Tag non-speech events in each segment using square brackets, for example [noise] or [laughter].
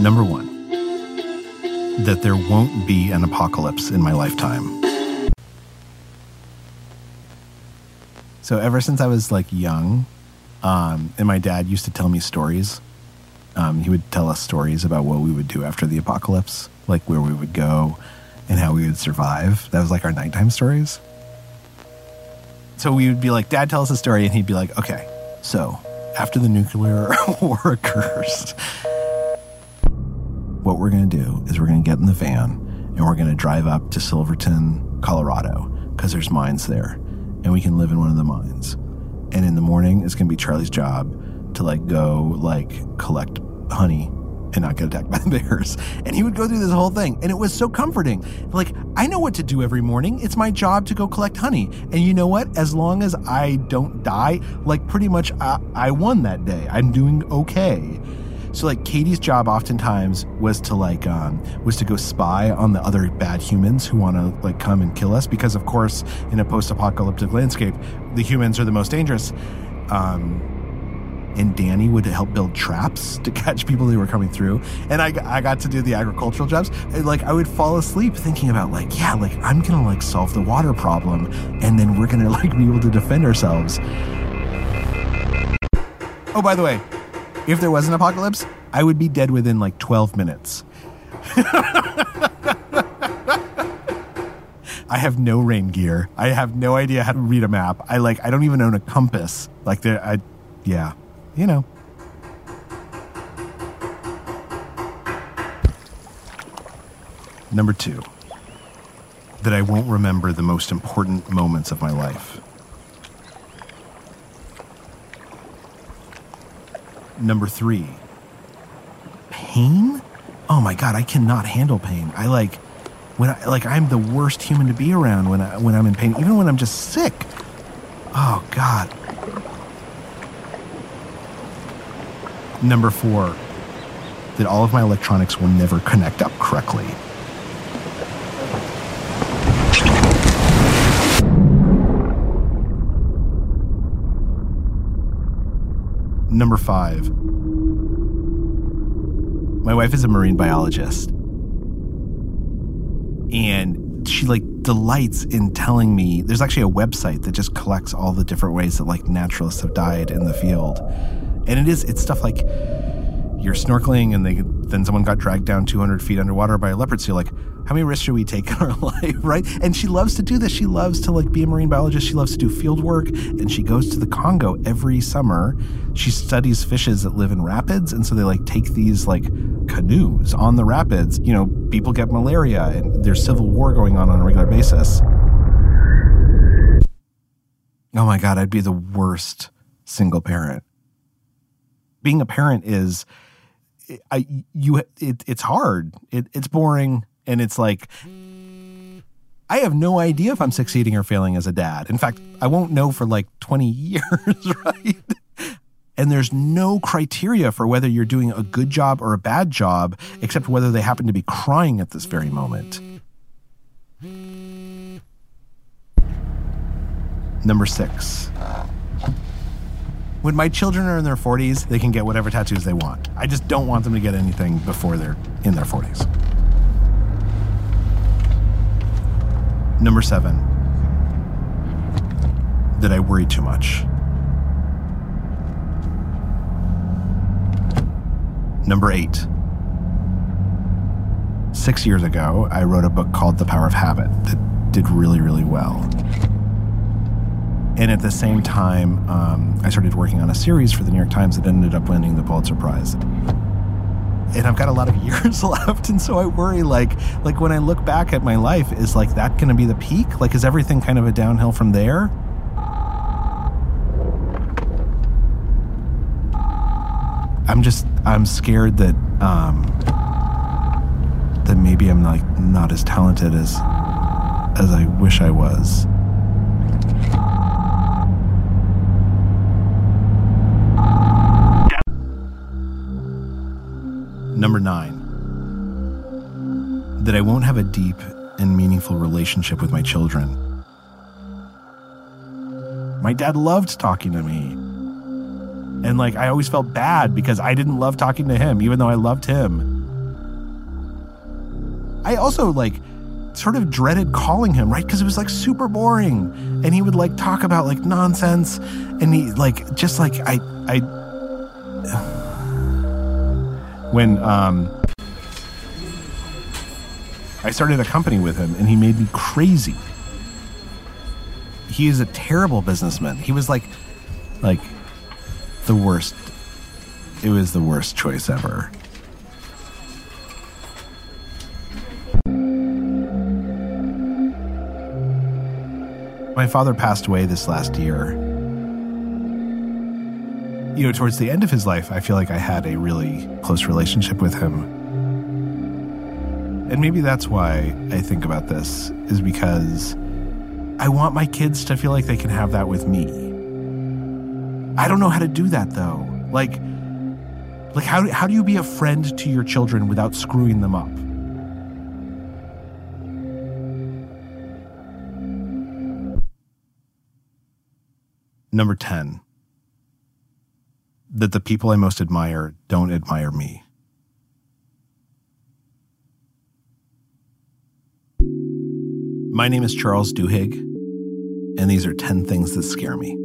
Number one, that there won't be an apocalypse in my lifetime. So ever since I was like young, um, and my dad used to tell me stories. Um, he would tell us stories about what we would do after the apocalypse, like where we would go and how we would survive. That was like our nighttime stories. So we would be like, Dad, tell us a story, and he'd be like, Okay, so after the nuclear [laughs] war occurs, what we're going to do is we're going to get in the van and we're going to drive up to Silverton, Colorado, because there's mines there, and we can live in one of the mines. And in the morning, it's going to be Charlie's job to like go like collect honey and not get attacked [laughs] by the bears. And he would go through this whole thing, and it was so comforting. Like I know what to do every morning. It's my job to go collect honey, and you know what? As long as I don't die, like pretty much I, I won that day. I'm doing okay. So like Katie's job oftentimes was to like um was to go spy on the other bad humans who want to like come and kill us because of course in a post-apocalyptic landscape the humans are the most dangerous. Um and Danny would help build traps [laughs] to catch people who were coming through. And I, I got to do the agricultural jobs. And like I would fall asleep thinking about like, yeah, like I'm gonna like solve the water problem, and then we're gonna [laughs] like be able to defend ourselves. Oh, by the way, if there was an apocalypse, I would be dead within like 12 minutes. [laughs] I have no rain gear. I have no idea how to read a map. I like I don't even own a compass. Like there I yeah. You know. Number 2. That I won't remember the most important moments of my life. Number three, pain. Oh my god, I cannot handle pain. I like when I like I'm the worst human to be around when I when I'm in pain, even when I'm just sick. Oh god. Number four, that all of my electronics will never connect up correctly. Number five, my wife is a marine biologist. And she like delights in telling me there's actually a website that just collects all the different ways that like naturalists have died in the field. And it is, it's stuff like you're snorkeling and they then someone got dragged down 200 feet underwater by a leopard seal. Like, how many risks should we take in our [laughs] life, right? And she loves to do this. She loves to like be a marine biologist. She loves to do field work, and she goes to the Congo every summer. She studies fishes that live in rapids, and so they like take these like canoes on the rapids. You know, people get malaria, and there's civil war going on on a regular basis. Oh my god, I'd be the worst single parent. Being a parent is I you it, it's hard. It, it's boring and it's like I have no idea if I'm succeeding or failing as a dad. In fact, I won't know for like 20 [laughs] years, right? And there's no criteria for whether you're doing a good job or a bad job, except whether they happen to be crying at this very moment. Number six. When my children are in their 40s, they can get whatever tattoos they want. I just don't want them to get anything before they're in their 40s. Number seven, that I worry too much. Number eight, six years ago, I wrote a book called The Power of Habit that did really, really well. And at the same time, um, I started working on a series for the New York Times that ended up winning the Pulitzer Prize. And I've got a lot of [laughs] years left, and so I worry. Like, like when I look back at my life, is like that going to be the peak? Like, is everything kind of a downhill from there? I'm just, I'm scared that, um, that maybe I'm like not as talented as, as I wish I was. Number nine, that I won't have a deep and meaningful relationship with my children. My dad loved talking to me. And like, I always felt bad because I didn't love talking to him, even though I loved him. I also like sort of dreaded calling him, right? Because it was like super boring. And he would like talk about like nonsense. And he like, just like, I, I, when um, I started a company with him and he made me crazy. He is a terrible businessman. He was like, like the worst. It was the worst choice ever. My father passed away this last year you know, towards the end of his life, I feel like I had a really close relationship with him. And maybe that's why I think about this, is because I want my kids to feel like they can have that with me. I don't know how to do that though. Like, like how, how do you be a friend to your children without screwing them up? Number 10 that the people I most admire don't admire me. My name is Charles Duhigg, and these are 10 things that scare me.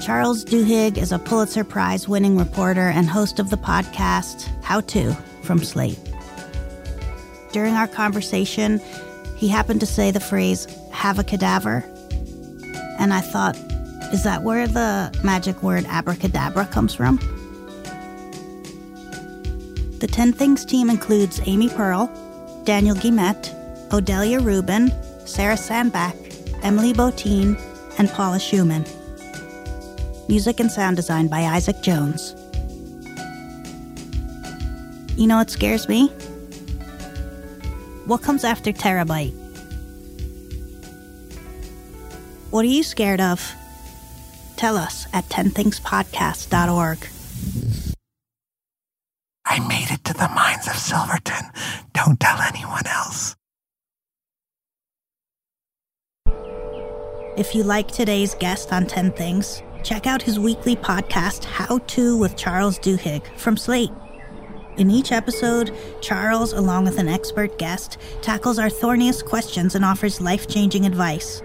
Charles Duhigg is a Pulitzer Prize winning reporter and host of the podcast How To from Slate. During our conversation, he happened to say the phrase, have a cadaver. And I thought, is that where the magic word abracadabra comes from? The 10 Things team includes Amy Pearl, Daniel Guillemette, Odelia Rubin, Sarah Sandbach, Emily Botein, and Paula Szuchman. Music and sound design by Isaac Jones. You know what scares me? What comes after terabyte? What are you scared of? Tell us at 10thingspodcast.org. I made it to the mines of Silverton. Don't tell anyone else. If you like today's guest on 10 Things, check out his weekly podcast, How To with Charles Duhigg from Slate. In each episode, Charles, along with an expert guest, tackles our thorniest questions and offers life changing advice.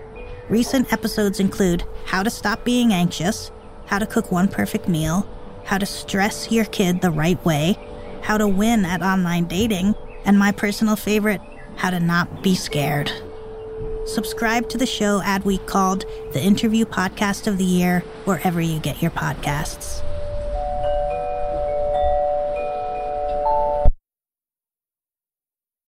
Recent episodes include how to stop being anxious, how to cook one perfect meal, how to stress your kid the right way, how to win at online dating, and my personal favorite, how to not be scared. Subscribe to the show Adweek called The Interview Podcast of the Year wherever you get your podcasts.